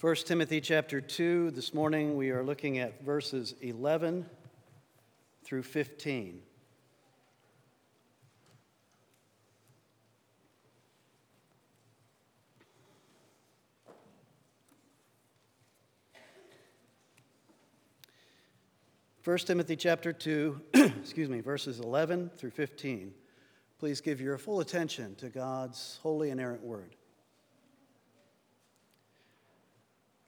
1 Timothy chapter 2. This morning we are looking at verses 11 through 15. First Timothy chapter 2, excuse me, verses 11 through 15. Please give your full attention to God's holy inerrant word.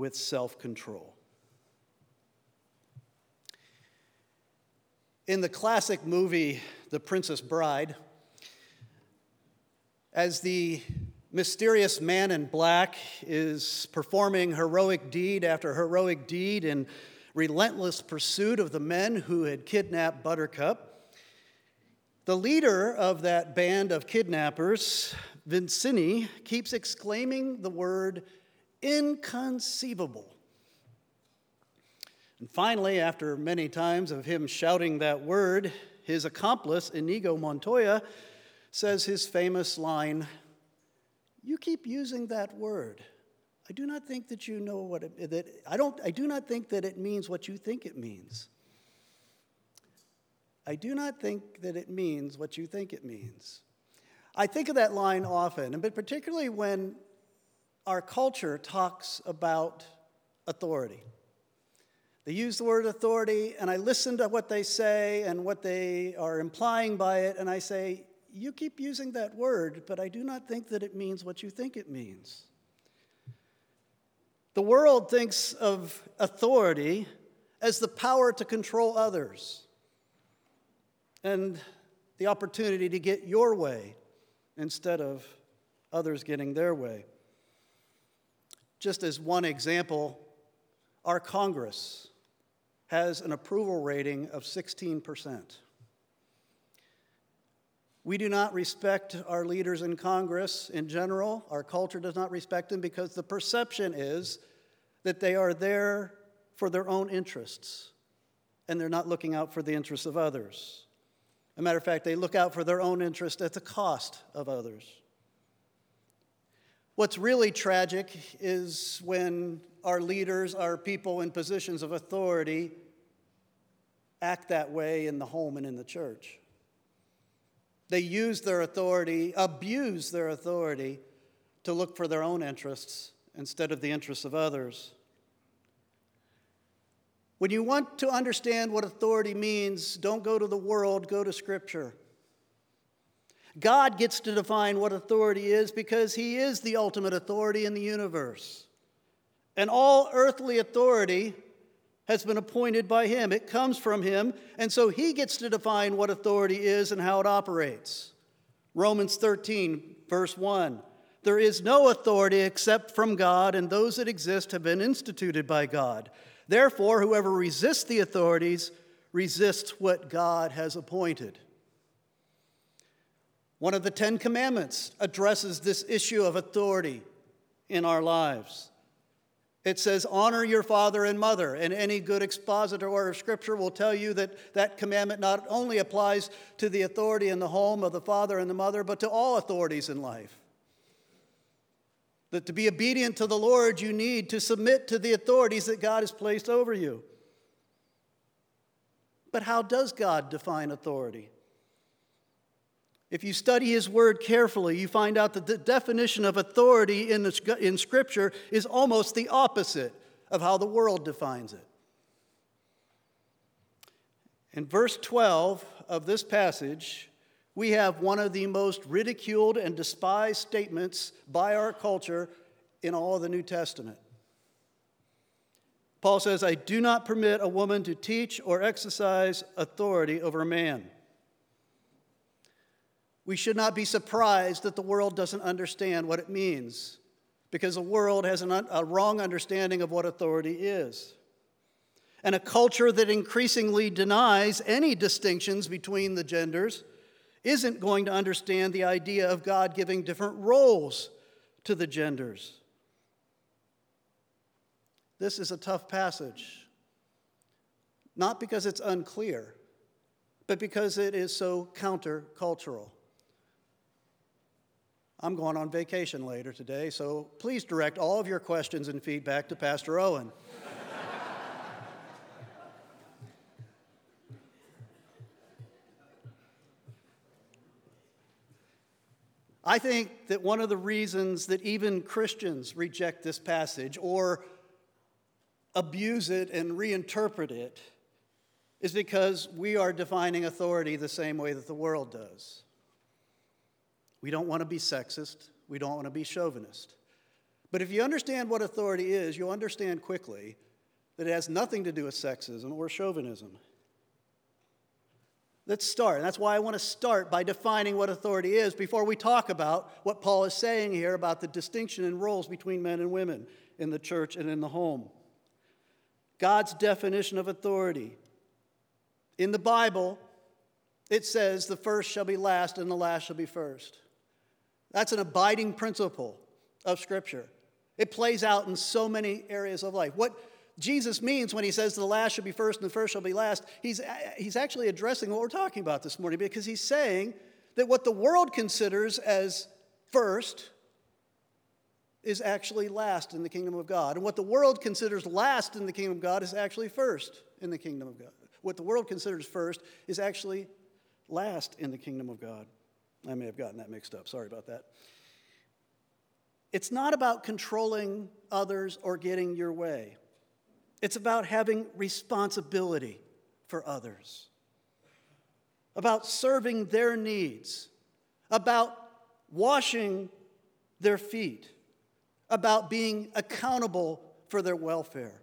with self control. In the classic movie, The Princess Bride, as the mysterious man in black is performing heroic deed after heroic deed in relentless pursuit of the men who had kidnapped Buttercup, the leader of that band of kidnappers, Vizzini, keeps exclaiming the word inconceivable. And finally, after many times of him shouting that word, his accomplice, Inigo Montoya, says his famous line You keep using that word. I do not think that you know what it, that I don't I do not think that it means what you think it means. I do not think that it means what you think it means. I think of that line often, but particularly when our culture talks about authority. They use the word authority, and I listen to what they say and what they are implying by it, and I say, You keep using that word, but I do not think that it means what you think it means. The world thinks of authority as the power to control others and the opportunity to get your way instead of others getting their way. Just as one example, our Congress has an approval rating of 16%. We do not respect our leaders in Congress in general. Our culture does not respect them because the perception is that they are there for their own interests and they're not looking out for the interests of others. As a matter of fact, they look out for their own interest at the cost of others. What's really tragic is when our leaders, our people in positions of authority, act that way in the home and in the church. They use their authority, abuse their authority to look for their own interests instead of the interests of others. When you want to understand what authority means, don't go to the world, go to Scripture. God gets to define what authority is because He is the ultimate authority in the universe. And all earthly authority has been appointed by Him, it comes from Him, and so He gets to define what authority is and how it operates. Romans 13, verse 1 There is no authority except from God, and those that exist have been instituted by God. Therefore, whoever resists the authorities resists what God has appointed. One of the Ten Commandments addresses this issue of authority in our lives. It says, Honor your father and mother. And any good expositor of Scripture will tell you that that commandment not only applies to the authority in the home of the father and the mother, but to all authorities in life. That to be obedient to the Lord, you need to submit to the authorities that God has placed over you. But how does God define authority? If you study his word carefully, you find out that the definition of authority in, the, in Scripture is almost the opposite of how the world defines it. In verse 12 of this passage, we have one of the most ridiculed and despised statements by our culture in all of the New Testament. Paul says, I do not permit a woman to teach or exercise authority over a man. We should not be surprised that the world doesn't understand what it means because the world has an, a wrong understanding of what authority is. And a culture that increasingly denies any distinctions between the genders isn't going to understand the idea of God giving different roles to the genders. This is a tough passage, not because it's unclear, but because it is so countercultural. I'm going on vacation later today, so please direct all of your questions and feedback to Pastor Owen. I think that one of the reasons that even Christians reject this passage or abuse it and reinterpret it is because we are defining authority the same way that the world does. We don't want to be sexist. We don't want to be chauvinist. But if you understand what authority is, you'll understand quickly that it has nothing to do with sexism or chauvinism. Let's start. And that's why I want to start by defining what authority is before we talk about what Paul is saying here about the distinction in roles between men and women in the church and in the home. God's definition of authority. In the Bible, it says, the first shall be last and the last shall be first. That's an abiding principle of Scripture. It plays out in so many areas of life. What Jesus means when he says the last shall be first and the first shall be last, he's, he's actually addressing what we're talking about this morning because he's saying that what the world considers as first is actually last in the kingdom of God. And what the world considers last in the kingdom of God is actually first in the kingdom of God. What the world considers first is actually last in the kingdom of God. I may have gotten that mixed up. Sorry about that. It's not about controlling others or getting your way. It's about having responsibility for others, about serving their needs, about washing their feet, about being accountable for their welfare.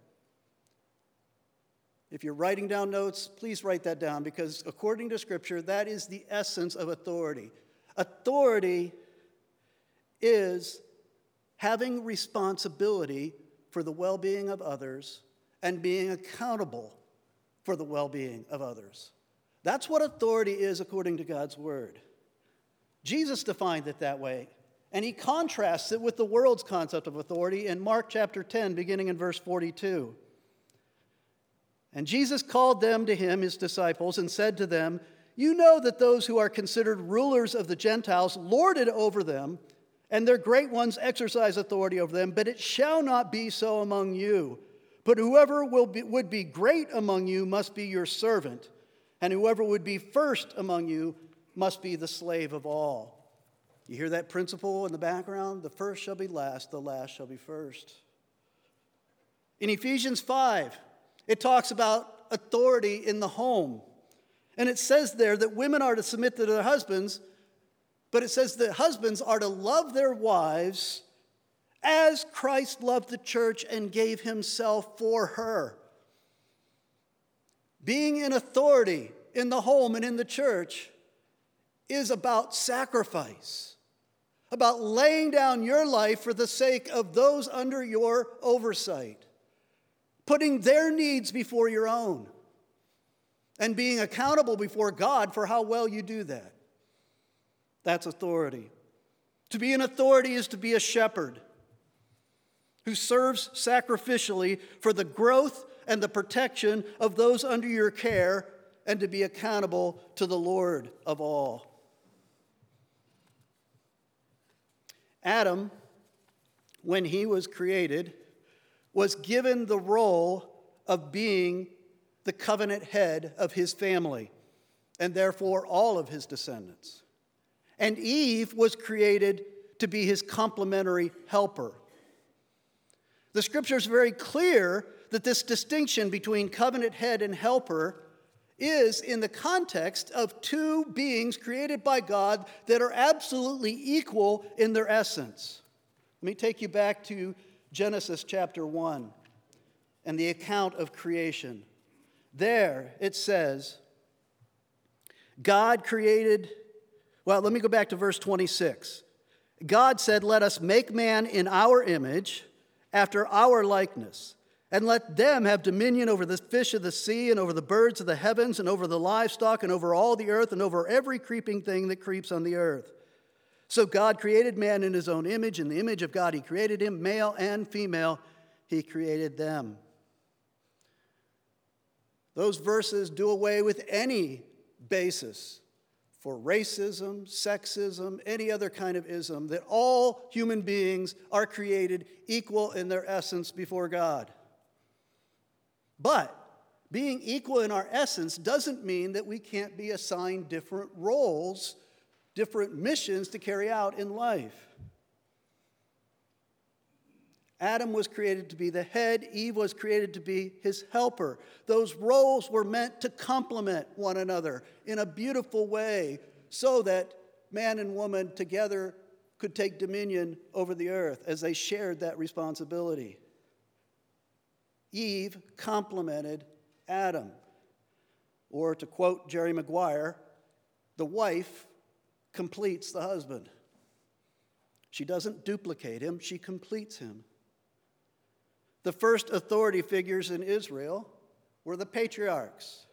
If you're writing down notes, please write that down because according to Scripture, that is the essence of authority. Authority is having responsibility for the well being of others and being accountable for the well being of others. That's what authority is according to God's word. Jesus defined it that way, and he contrasts it with the world's concept of authority in Mark chapter 10, beginning in verse 42. And Jesus called them to him, his disciples, and said to them, You know that those who are considered rulers of the Gentiles lord it over them, and their great ones exercise authority over them, but it shall not be so among you. But whoever be, would be great among you must be your servant, and whoever would be first among you must be the slave of all. You hear that principle in the background? The first shall be last, the last shall be first. In Ephesians 5, it talks about authority in the home. And it says there that women are to submit to their husbands, but it says that husbands are to love their wives as Christ loved the church and gave himself for her. Being in authority in the home and in the church is about sacrifice, about laying down your life for the sake of those under your oversight, putting their needs before your own, and being accountable before God for how well you do that. That's authority. To be an authority is to be a shepherd who serves sacrificially for the growth and the protection of those under your care and to be accountable to the Lord of all. Adam, when he was created, was given the role of being the covenant head of his family and therefore all of his descendants. And Eve was created to be his complementary helper. The scripture is very clear that this distinction between covenant head and helper is in the context of two beings created by God that are absolutely equal in their essence. Let me take you back to Genesis chapter 1 and the account of creation. There it says, God created, well, let me go back to verse 26. God said, Let us make man in our image, after our likeness, and let them have dominion over the fish of the sea, and over the birds of the heavens, and over the livestock, and over all the earth, and over every creeping thing that creeps on the earth. So God created man in his own image. In the image of God, he created him, male and female, he created them. Those verses do away with any basis for racism, sexism, any other kind of ism, that all human beings are created equal in their essence before God. But being equal in our essence doesn't mean that we can't be assigned different roles, different missions to carry out in life. Adam was created to be the head, Eve was created to be his helper. Those roles were meant to complement one another in a beautiful way so that man and woman together could take dominion over the earth as they shared that responsibility. Eve complemented Adam. Or to quote Jerry Maguire, the wife completes the husband. She doesn't duplicate him, she completes him. The first authority figures in Israel were the patriarchs.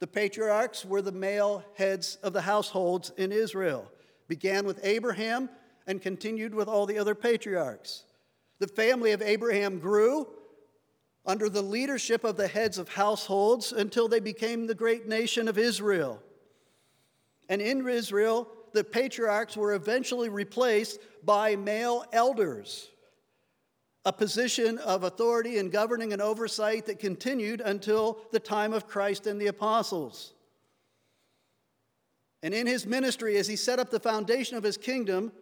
The patriarchs were the male heads of the households in Israel, began with Abraham and continued with all the other patriarchs. The family of Abraham grew under the leadership of the heads of households until they became the great nation of Israel. And in Israel, the patriarchs were eventually replaced by male elders a position of authority and governing and oversight that continued until the time of Christ and the apostles. And in his ministry, as he set up the foundation of his kingdom,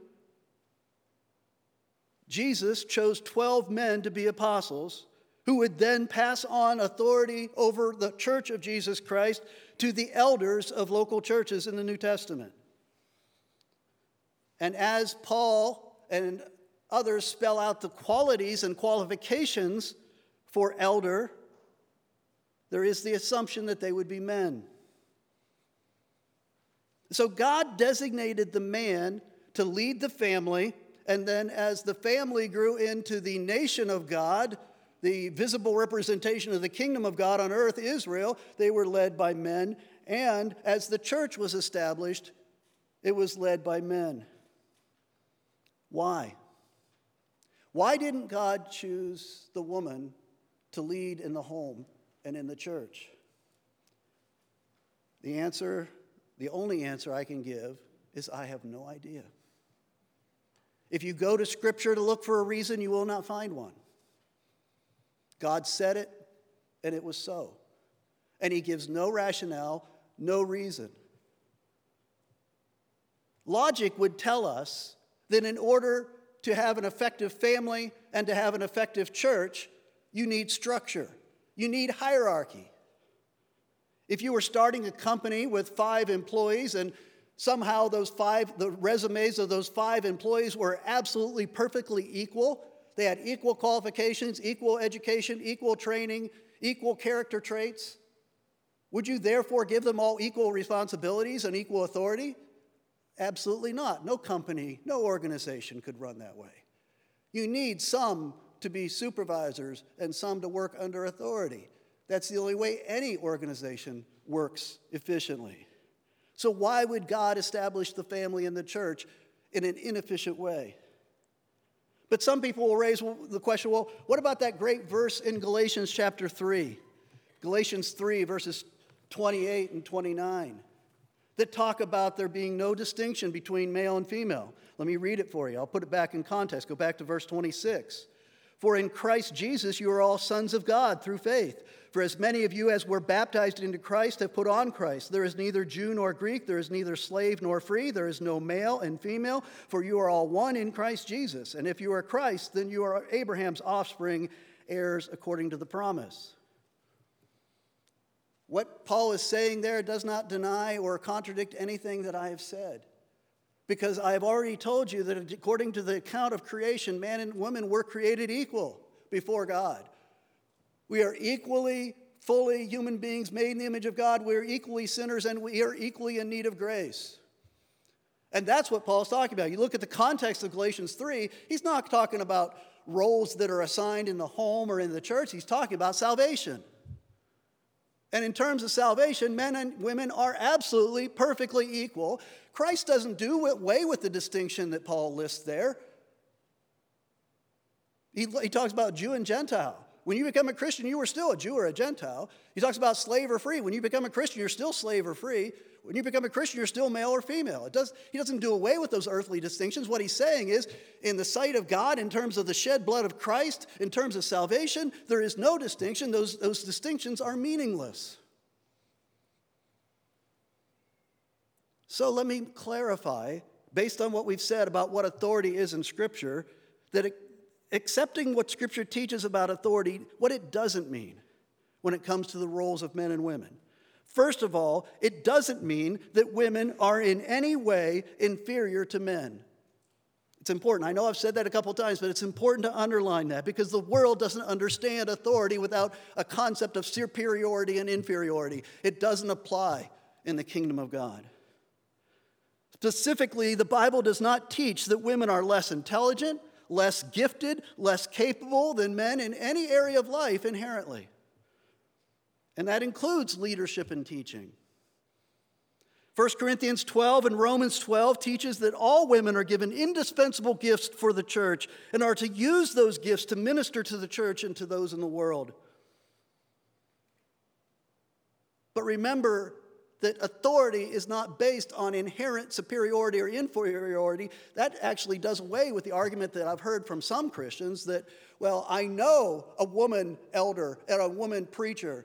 Jesus chose 12 men to be apostles who would then pass on authority over the church of Jesus Christ to the elders of local churches in the New Testament. And as Paul and Others spell out the qualities and qualifications for elder. There is the assumption that they would be men. So God designated the man to lead the family, and then as the family grew into the nation of God, the visible representation of the kingdom of God on earth, Israel, they were led by men. And as the church was established, it was led by men. Why? Why didn't God choose the woman to lead in the home and in the church? The answer, the only answer I can give, is I have no idea. If you go to Scripture to look for a reason, you will not find one. God said it, and it was so. And He gives no rationale, no reason. Logic would tell us that in order to have an effective family and to have an effective church, you need structure, you need hierarchy. If you were starting a company with five employees and somehow those five, the resumes of those five employees were absolutely perfectly equal, they had equal qualifications, equal education, equal training, equal character traits, would you therefore give them all equal responsibilities and equal authority? Absolutely not. No company, no organization could run that way. You need some to be supervisors and some to work under authority. That's the only way any organization works efficiently. So, why would God establish the family and the church in an inefficient way? But some people will raise the question well, what about that great verse in Galatians chapter 3? Galatians 3, verses 28 and 29 that talk about there being no distinction between male and female. Let me read it for you. I'll put it back in context. Go back to verse 26. For in Christ Jesus you are all sons of God through faith. For as many of you as were baptized into Christ have put on Christ. There is neither Jew nor Greek, there is neither slave nor free, there is no male and female, for you are all one in Christ Jesus. And if you are Christ, then you are Abraham's offspring, heirs according to the promise. What Paul is saying there does not deny or contradict anything that I have said. Because I have already told you that according to the account of creation, man and woman were created equal before God. We are equally, fully human beings made in the image of God. We are equally sinners and we are equally in need of grace. And that's what Paul's talking about. You look at the context of Galatians 3, he's not talking about roles that are assigned in the home or in the church, he's talking about salvation. And in terms of salvation, men and women are absolutely perfectly equal. Christ doesn't do away with the distinction that Paul lists there. He, he talks about Jew and Gentile. When you become a Christian, you are still a Jew or a Gentile. He talks about slave or free. When you become a Christian, you're still slave or free. When you become a Christian, you're still male or female. It does, he doesn't do away with those earthly distinctions. What he's saying is, in the sight of God, in terms of the shed blood of Christ, in terms of salvation, there is no distinction. Those, those distinctions are meaningless. So let me clarify, based on what we've said about what authority is in Scripture, that accepting what Scripture teaches about authority, what it doesn't mean when it comes to the roles of men and women. First of all, it doesn't mean that women are in any way inferior to men. It's important. I know I've said that a couple times, but it's important to underline that because the world doesn't understand authority without a concept of superiority and inferiority. It doesn't apply in the kingdom of God. Specifically, the Bible does not teach that women are less intelligent, less gifted, less capable than men in any area of life inherently. And that includes leadership and teaching. 1 Corinthians 12 and Romans 12 teaches that all women are given indispensable gifts for the church and are to use those gifts to minister to the church and to those in the world. But remember, that authority is not based on inherent superiority or inferiority, that actually does away with the argument that I've heard from some Christians that, well, I know a woman elder and a woman preacher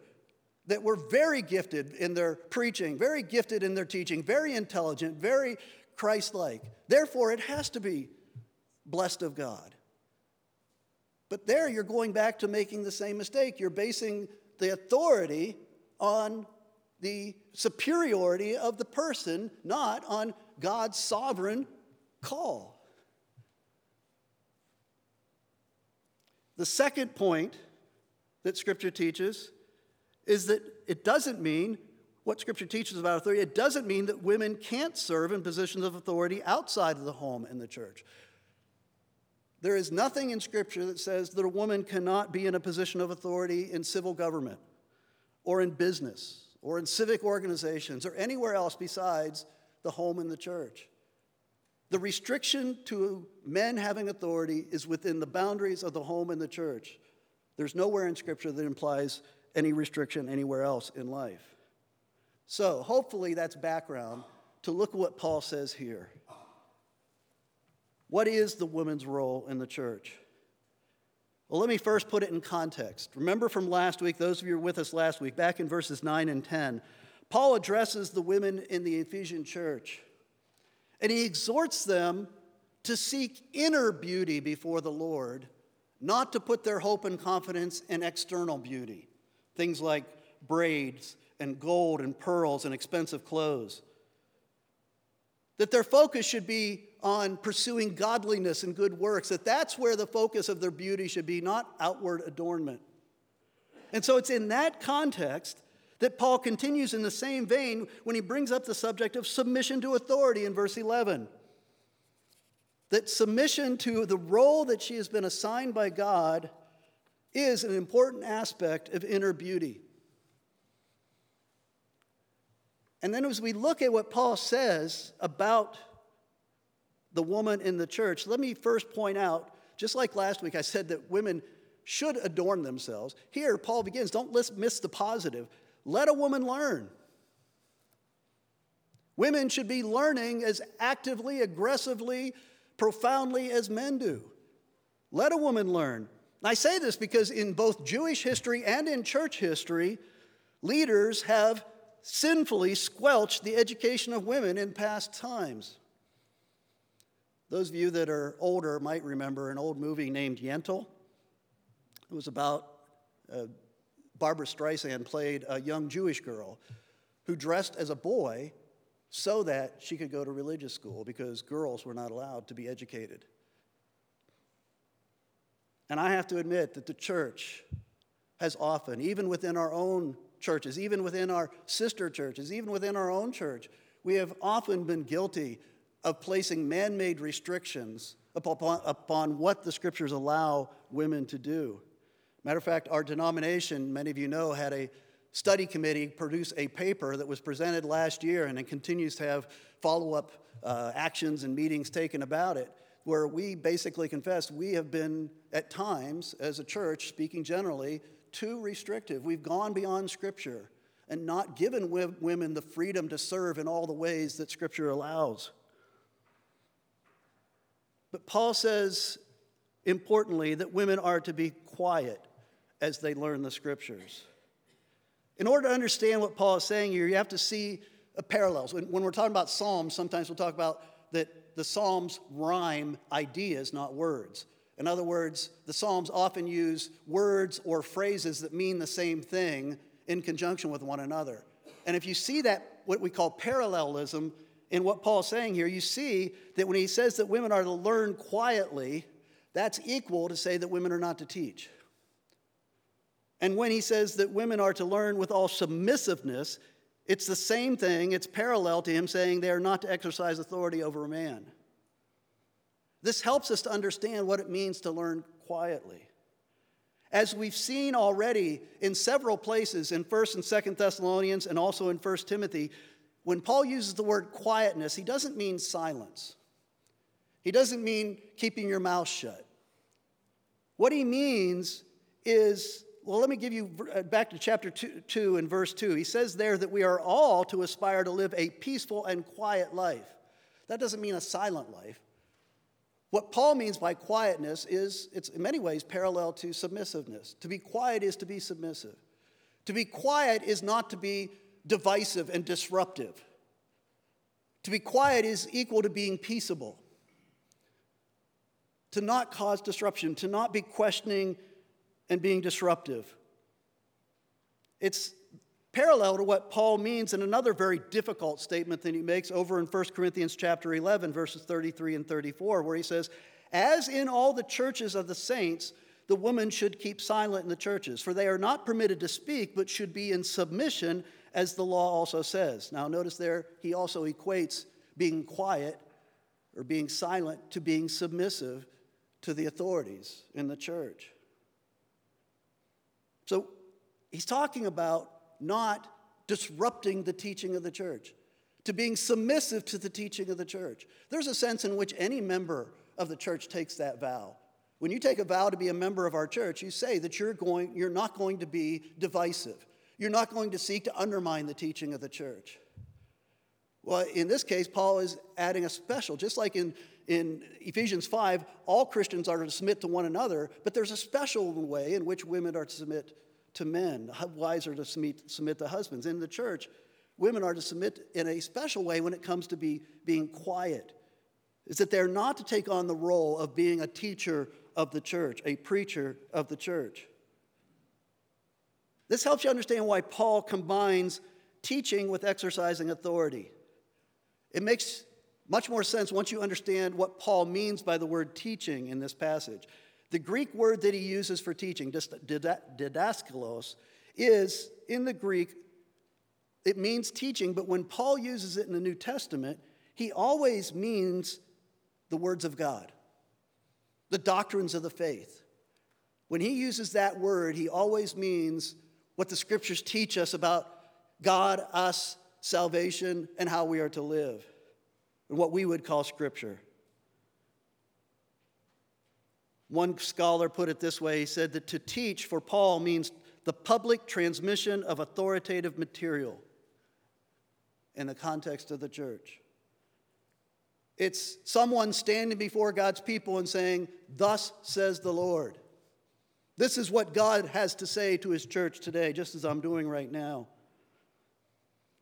that were very gifted in their preaching, very gifted in their teaching, very intelligent, very Christ like. Therefore, it has to be blessed of God. But there you're going back to making the same mistake. You're basing the authority on the superiority of the person, not on God's sovereign call. The second point that Scripture teaches is that it doesn't mean what Scripture teaches about authority, it doesn't mean that women can't serve in positions of authority outside of the home and the church. There is nothing in Scripture that says that a woman cannot be in a position of authority in civil government or in business or in civic organizations or anywhere else besides the home and the church. The restriction to men having authority is within the boundaries of the home and the church. There's nowhere in Scripture that implies any restriction anywhere else in life. So, hopefully, that's background to look at what Paul says here. What is the woman's role in the church? Well, let me first put it in context. Remember from last week, those of you who were with us last week, back in verses 9 and 10, Paul addresses the women in the Ephesian church, and he exhorts them to seek inner beauty before the Lord, not to put their hope and confidence in external beauty, things like braids and gold and pearls and expensive clothes. That their focus should be on pursuing godliness and good works, that that's where the focus of their beauty should be, not outward adornment. And so it's in that context that Paul continues in the same vein when he brings up the subject of submission to authority in verse 11. That submission to the role that she has been assigned by God is an important aspect of inner beauty. And then as we look at what Paul says about the woman in the church, let me first point out, just like last week I said that women should adorn themselves. Here, Paul begins don't miss the positive. Let a woman learn. Women should be learning as actively, aggressively, profoundly as men do. Let a woman learn. I say this because in both Jewish history and in church history, leaders have sinfully squelched the education of women in past times. Those of you that are older might remember an old movie named Yentl. It was about uh, Barbra Streisand played a young Jewish girl who dressed as a boy so that she could go to religious school because girls were not allowed to be educated. And I have to admit that the church has often, even within our own churches, even within our sister churches, even within our own church, we have often been guilty of placing man made restrictions upon, upon what the scriptures allow women to do. Matter of fact, our denomination, many of you know, had a study committee produce a paper that was presented last year and it continues to have follow up uh, actions and meetings taken about it, where we basically confess we have been, at times, as a church, speaking generally, too restrictive. We've gone beyond Scripture and not given women the freedom to serve in all the ways that Scripture allows. But Paul says, importantly, that women are to be quiet as they learn the Scriptures. In order to understand what Paul is saying here, you have to see parallels. When, when we're talking about Psalms, sometimes we'll talk about that the Psalms rhyme ideas, not words. In other words, the Psalms often use words or phrases that mean the same thing in conjunction with one another. And if you see that, what we call parallelism in what Paul's saying here, you see that when he says that women are to learn quietly, that's equal to say that women are not to teach. And when he says that women are to learn with all submissiveness, it's the same thing, it's parallel to him saying they are not to exercise authority over a man. This helps us to understand what it means to learn quietly. As we've seen already in several places in 1st and 2nd Thessalonians and also in 1st Timothy, when Paul uses the word quietness, he doesn't mean silence. He doesn't mean keeping your mouth shut. What he means is well, let me give you uh, back to chapter two, 2 and verse 2. He says there that we are all to aspire to live a peaceful and quiet life. That doesn't mean a silent life. What Paul means by quietness is, it's in many ways parallel to submissiveness. To be quiet is to be submissive. To be quiet is not to be divisive and disruptive. To be quiet is equal to being peaceable. To not cause disruption, to not be questioning and being disruptive. It's parallel to what Paul means in another very difficult statement that he makes over in 1 Corinthians chapter 11 verses 33 and 34 where he says, "As in all the churches of the saints, the woman should keep silent in the churches, for they are not permitted to speak, but should be in submission, as the law also says." Now notice there he also equates being quiet or being silent to being submissive to the authorities in the church. So he's talking about not disrupting the teaching of the church, to being submissive to the teaching of the church. There's a sense in which any member of the church takes that vow. When you take a vow to be a member of our church, you say that you're, going, you're not going to be divisive. You're not going to seek to undermine the teaching of the church. Well, in this case, Paul is adding a special, just like in, in Ephesians 5, all Christians are to submit to one another, but there's a special way in which women are to submit to men. Wives are to submit, submit to husbands. In the church, women are to submit in a special way when it comes to be, being quiet. Is that they're not to take on the role of being a teacher of the church, a preacher of the church. This helps you understand why Paul combines teaching with exercising authority. It makes much more sense once you understand what Paul means by the word teaching in this passage. The Greek word that he uses for teaching, didaskalos, is in the Greek, it means teaching, but when Paul uses it in the New Testament, he always means the words of God, the doctrines of the faith. When he uses that word, he always means what the scriptures teach us about God, us, salvation, and how we are to live and what we would call scripture. One scholar put it this way he said that to teach for Paul means the public transmission of authoritative material in the context of the church. It's someone standing before God's people and saying, Thus says the Lord. This is what God has to say to his church today, just as I'm doing right now.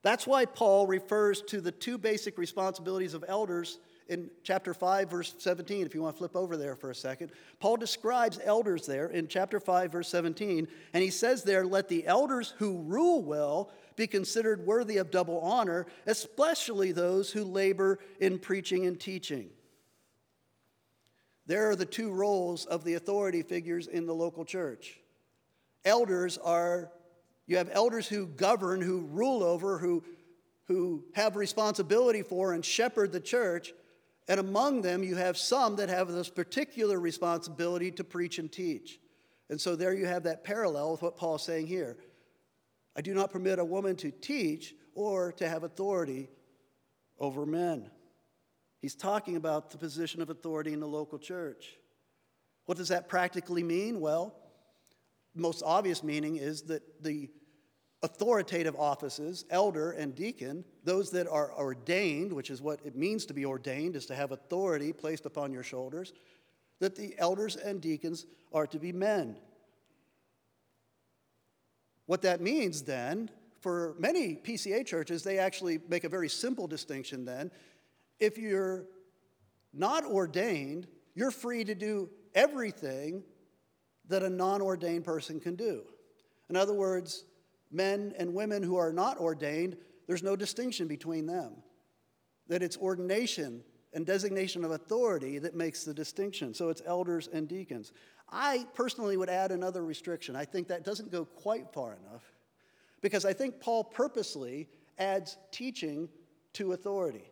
That's why Paul refers to the two basic responsibilities of elders in chapter 5, verse 17. If you want to flip over there for a second, Paul describes elders there in chapter 5, verse 17, and he says there, Let the elders who rule well be considered worthy of double honor, especially those who labor in preaching and teaching. There are the two roles of the authority figures in the local church. Elders are you have elders who govern, who rule over, who, who have responsibility for and shepherd the church, And among them, you have some that have this particular responsibility to preach and teach. And so there you have that parallel with what Paul's saying here. I do not permit a woman to teach or to have authority over men. He's talking about the position of authority in the local church. What does that practically mean? Well, most obvious meaning is that the authoritative offices, elder and deacon, those that are ordained, which is what it means to be ordained, is to have authority placed upon your shoulders, that the elders and deacons are to be men. What that means then, for many PCA churches, they actually make a very simple distinction then. If you're not ordained, you're free to do everything that a non ordained person can do. In other words, men and women who are not ordained, there's no distinction between them. That it's ordination and designation of authority that makes the distinction. So it's elders and deacons. I personally would add another restriction. I think that doesn't go quite far enough because I think Paul purposely adds teaching to authority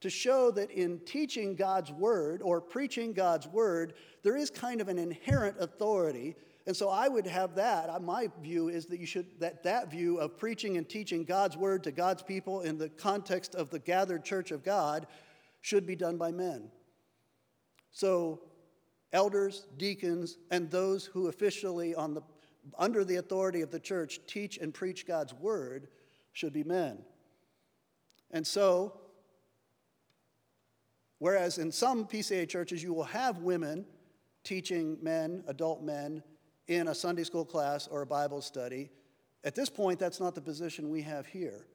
to show that in teaching God's word or preaching God's word, there is kind of an inherent authority. And so I would have that. Uh, my view is that you should that that view of preaching and teaching God's word to God's people in the context of the gathered church of God should be done by men. So elders, deacons, and those who officially on the under the authority of the church teach and preach God's word should be men. And so Whereas in some PCA churches, you will have women teaching men, adult men, in a Sunday school class or a Bible study. At this point, that's not the position we have here.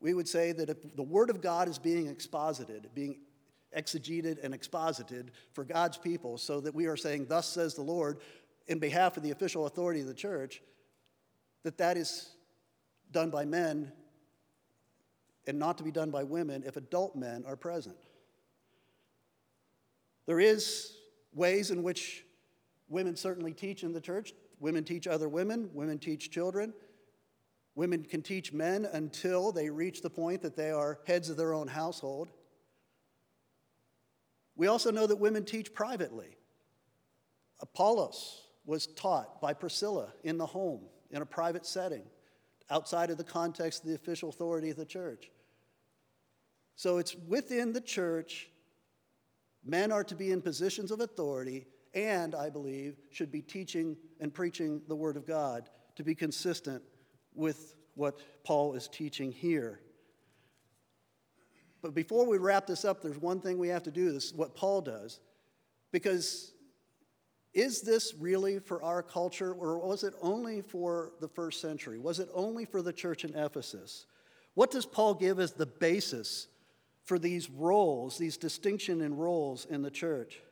We would say that if the Word of God is being exposited, being exegeted and exposited for God's people, so that we are saying, Thus says the Lord, in behalf of the official authority of the church, that that is done by men and not to be done by women if adult men are present. There is ways in which women certainly teach in the church. Women teach other women, women teach children. Women can teach men until they reach the point that they are heads of their own household. We also know that women teach privately. Apollos was taught by Priscilla in the home, in a private setting, outside of the context of the official authority of the church. So it's within the church Men are to be in positions of authority and, I believe, should be teaching and preaching the Word of God to be consistent with what Paul is teaching here. But before we wrap this up, there's one thing we have to do. This is what Paul does. Because is this really for our culture, or was it only for the first century? Was it only for the church in Ephesus? What does Paul give as the basis for these roles, these distinction in roles in the church.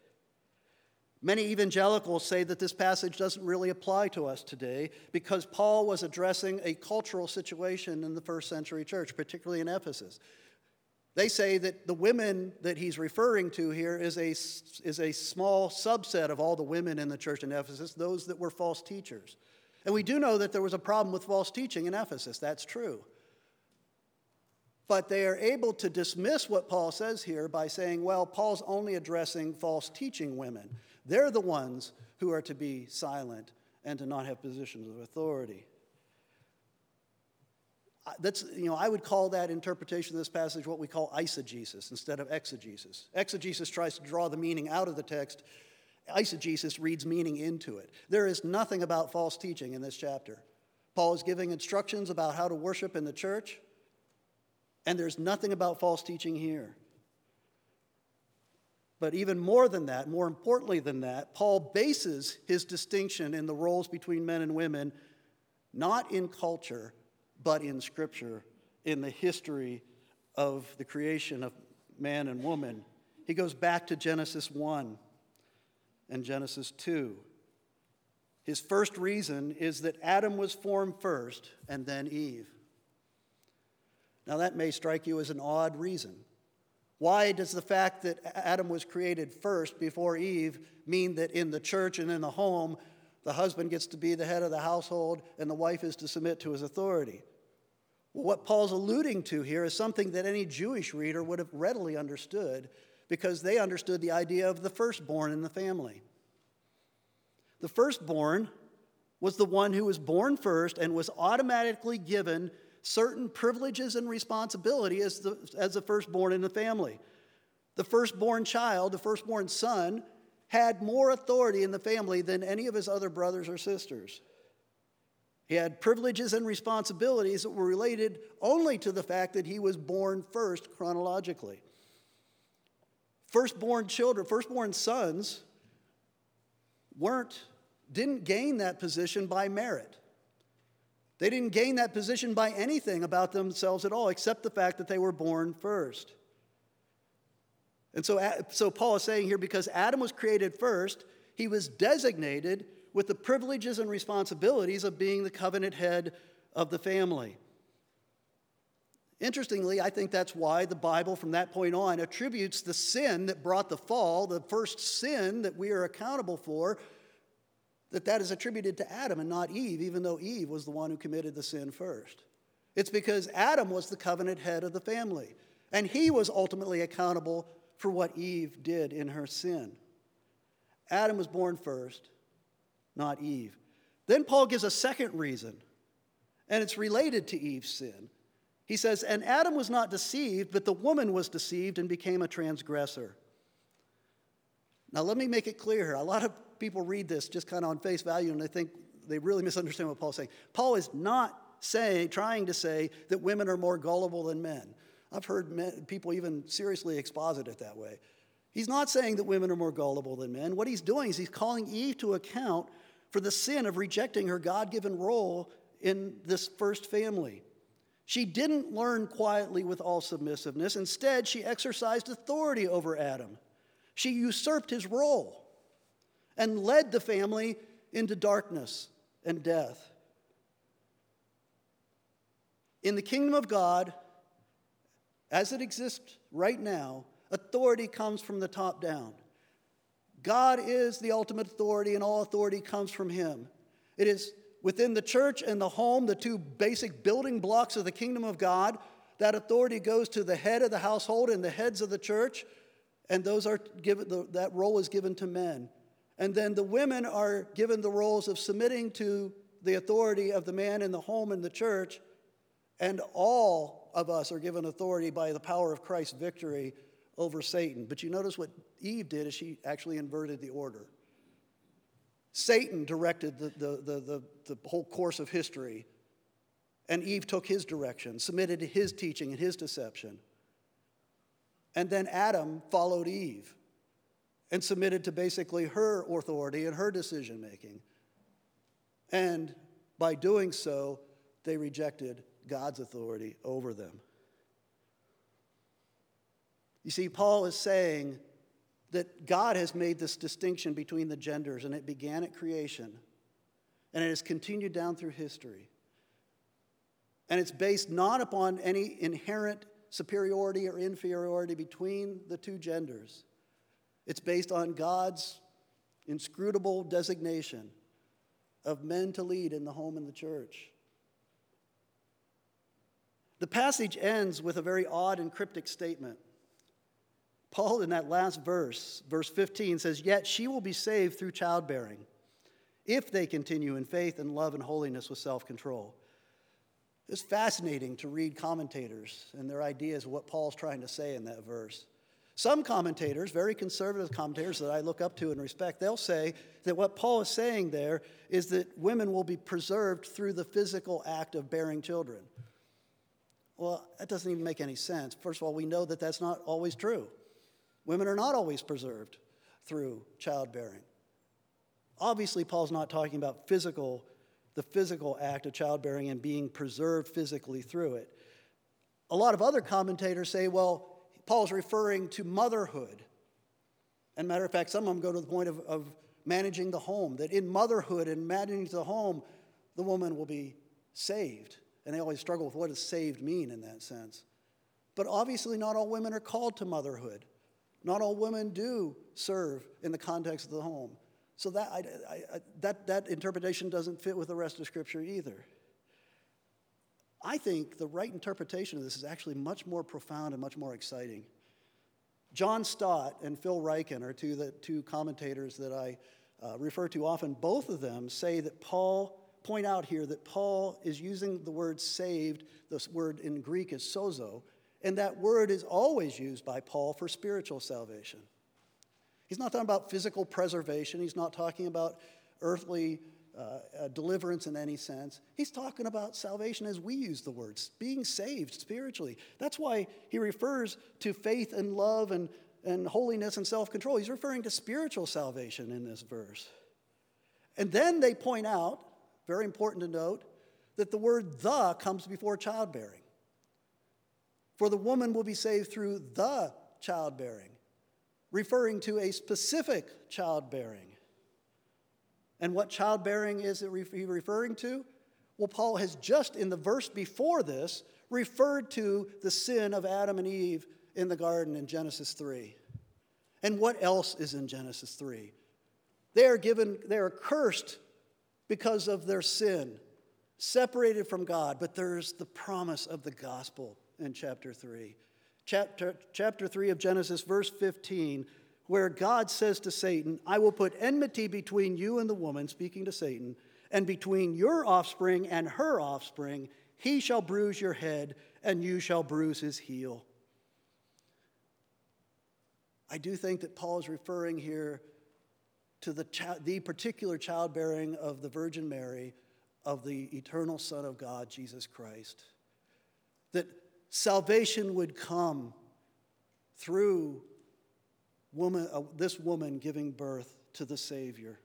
Many evangelicals say that this passage doesn't really apply to us today because Paul was addressing a cultural situation in the first century church, particularly in Ephesus. They say that the women that he's referring to here is a, is a small subset of all the women in the church in Ephesus, those that were false teachers. And we do know that there was a problem with false teaching in Ephesus. That's true. But they are able to dismiss what Paul says here by saying, well, Paul's only addressing false teaching women. They're the ones who are to be silent and to not have positions of authority. That's, you know, I would call that interpretation of this passage what we call eisegesis instead of exegesis. Exegesis tries to draw the meaning out of the text, eisegesis reads meaning into it. There is nothing about false teaching in this chapter. Paul is giving instructions about how to worship in the church, and there's nothing about false teaching here. But even more than that, more importantly than that, Paul bases his distinction in the roles between men and women not in culture, but in Scripture, in the history of the creation of man and woman. He goes back to Genesis 1 and Genesis 2. His first reason is that Adam was formed first and then Eve. Now, that may strike you as an odd reason. Why does the fact that Adam was created first before Eve mean that in the church and in the home, the husband gets to be the head of the household and the wife is to submit to his authority? Well, what Paul's alluding to here is something that any Jewish reader would have readily understood because they understood the idea of the firstborn in the family. The firstborn was the one who was born first and was automatically given certain privileges and responsibility as the, as the firstborn in the family. The firstborn child, the firstborn son, had more authority in the family than any of his other brothers or sisters. He had privileges and responsibilities that were related only to the fact that he was born first chronologically. Firstborn children, firstborn sons weren't didn't gain that position by merit. They didn't gain that position by anything about themselves at all except the fact that they were born first. And so, so Paul is saying here because Adam was created first, he was designated with the privileges and responsibilities of being the covenant head of the family. Interestingly, I think that's why the Bible from that point on attributes the sin that brought the fall, the first sin that we are accountable for, that that is attributed to Adam and not Eve, even though Eve was the one who committed the sin first. It's because Adam was the covenant head of the family, and he was ultimately accountable for what Eve did in her sin. Adam was born first, not Eve. Then Paul gives a second reason, and it's related to Eve's sin. He says, And Adam was not deceived, but the woman was deceived and became a transgressor. Now, let me make it clear here. A lot of people read this just kind of on face value and they think they really misunderstand what Paul's saying. Paul is not saying, trying to say that women are more gullible than men. I've heard men, people even seriously exposit it that way. He's not saying that women are more gullible than men. What he's doing is he's calling Eve to account for the sin of rejecting her God given role in this first family. She didn't learn quietly with all submissiveness. Instead, she exercised authority over Adam. She usurped his role and led the family into darkness and death. In the kingdom of God, as it exists right now, authority comes from the top down. God is the ultimate authority, and all authority comes from Him. It is within the church and the home, the two basic building blocks of the kingdom of God. That authority goes to the head of the household and the heads of the church, and those are given, that role is given to men. And then the women are given the roles of submitting to the authority of the man in the home and the church. And all of us are given authority by the power of Christ's victory over Satan. But you notice what Eve did is she actually inverted the order. Satan directed the, the, the, the, the whole course of history, and Eve took his direction, submitted to his teaching and his deception. And then Adam followed Eve and submitted to basically her authority and her decision making. And by doing so, they rejected God's authority over them. You see, Paul is saying that God has made this distinction between the genders, and it began at creation, and it has continued down through history. And it's based not upon any inherent superiority or inferiority between the two genders it's based on God's inscrutable designation of men to lead in the home and the church. The passage ends with a very odd and cryptic statement. Paul, in that last verse, verse 15, says, Yet she will be saved through childbearing if they continue in faith and love and holiness with self control. It's fascinating to read commentators and their ideas of what Paul's trying to say in that verse. Some commentators, very conservative commentators that I look up to and respect, they'll say that what Paul is saying there is that women will be preserved through the physical act of bearing children. Well, that doesn't even make any sense. First of all, we know that that's not always true. Women are not always preserved through childbearing. Obviously, Paul's not talking about physical, the physical act of childbearing and being preserved physically through it. A lot of other commentators say, well, Paul's referring to motherhood. And matter of fact, some of them go to the point of, of managing the home, that in motherhood and managing the home, the woman will be saved. And they always struggle with what does saved mean in that sense. But obviously, not all women are called to motherhood. Not all women do serve in the context of the home. So that, I, I, that, that interpretation doesn't fit with the rest of Scripture either. I think the right interpretation of this is actually much more profound and much more exciting. John Stott and Phil Ryken are two, the, two commentators that I uh, refer to often. Both of them say that Paul, point out here that Paul is using the word saved, this word in Greek is sozo, and that word is always used by Paul for spiritual salvation. He's not talking about physical preservation, he's not talking about earthly uh, uh, deliverance in any sense. He's talking about salvation as we use the words, being saved spiritually. That's why he refers to faith and love and, and holiness and self control. He's referring to spiritual salvation in this verse. And then they point out, very important to note, that the word the comes before childbearing. For the woman will be saved through the childbearing, referring to a specific childbearing. And what childbearing is he referring to? Well, Paul has just in the verse before this referred to the sin of Adam and Eve in the garden in Genesis 3. And what else is in Genesis 3? They are given, they are cursed because of their sin, separated from God, but there's the promise of the gospel in chapter 3. Chapter, chapter 3 of Genesis, verse 15 where God says to Satan, I will put enmity between you and the woman, speaking to Satan, and between your offspring and her offspring. He shall bruise your head, and you shall bruise his heel. I do think that Paul is referring here to the, the particular childbearing of the Virgin Mary, of the eternal Son of God, Jesus Christ. That salvation would come through woman, uh, this woman giving birth to the Savior.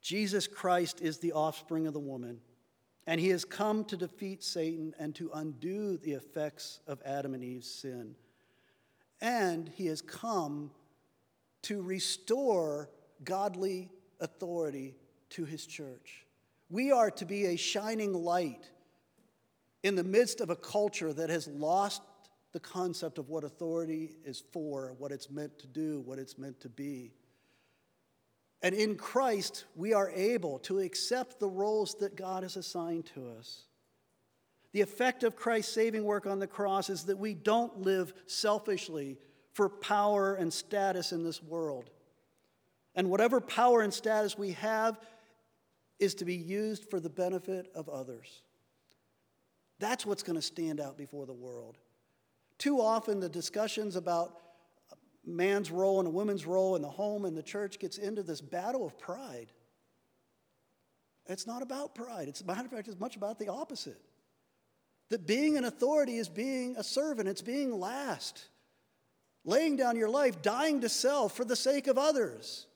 Jesus Christ is the offspring of the woman, and he has come to defeat Satan and to undo the effects of Adam and Eve's sin. And he has come to restore godly authority to his church. We are to be a shining light in the midst of a culture that has lost the concept of what authority is for, what it's meant to do, what it's meant to be. And in Christ, we are able to accept the roles that God has assigned to us. The effect of Christ's saving work on the cross is that we don't live selfishly for power and status in this world. And whatever power and status we have is to be used for the benefit of others. That's what's going to stand out before the world. Too often, the discussions about man's role and a woman's role in the home and the church gets into this battle of pride. It's not about pride. It's, matter of fact, it's much about the opposite. That being an authority is being a servant, it's being last, laying down your life, dying to self for the sake of others.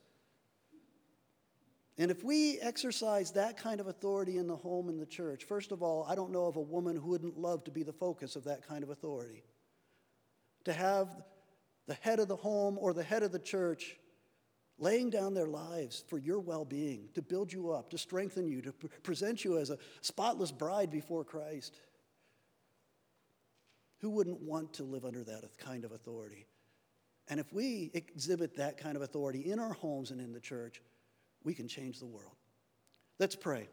And if we exercise that kind of authority in the home and the church, first of all, I don't know of a woman who wouldn't love to be the focus of that kind of authority to have the head of the home or the head of the church laying down their lives for your well being, to build you up, to strengthen you, to present you as a spotless bride before Christ. Who wouldn't want to live under that kind of authority? And if we exhibit that kind of authority in our homes and in the church, we can change the world. Let's pray.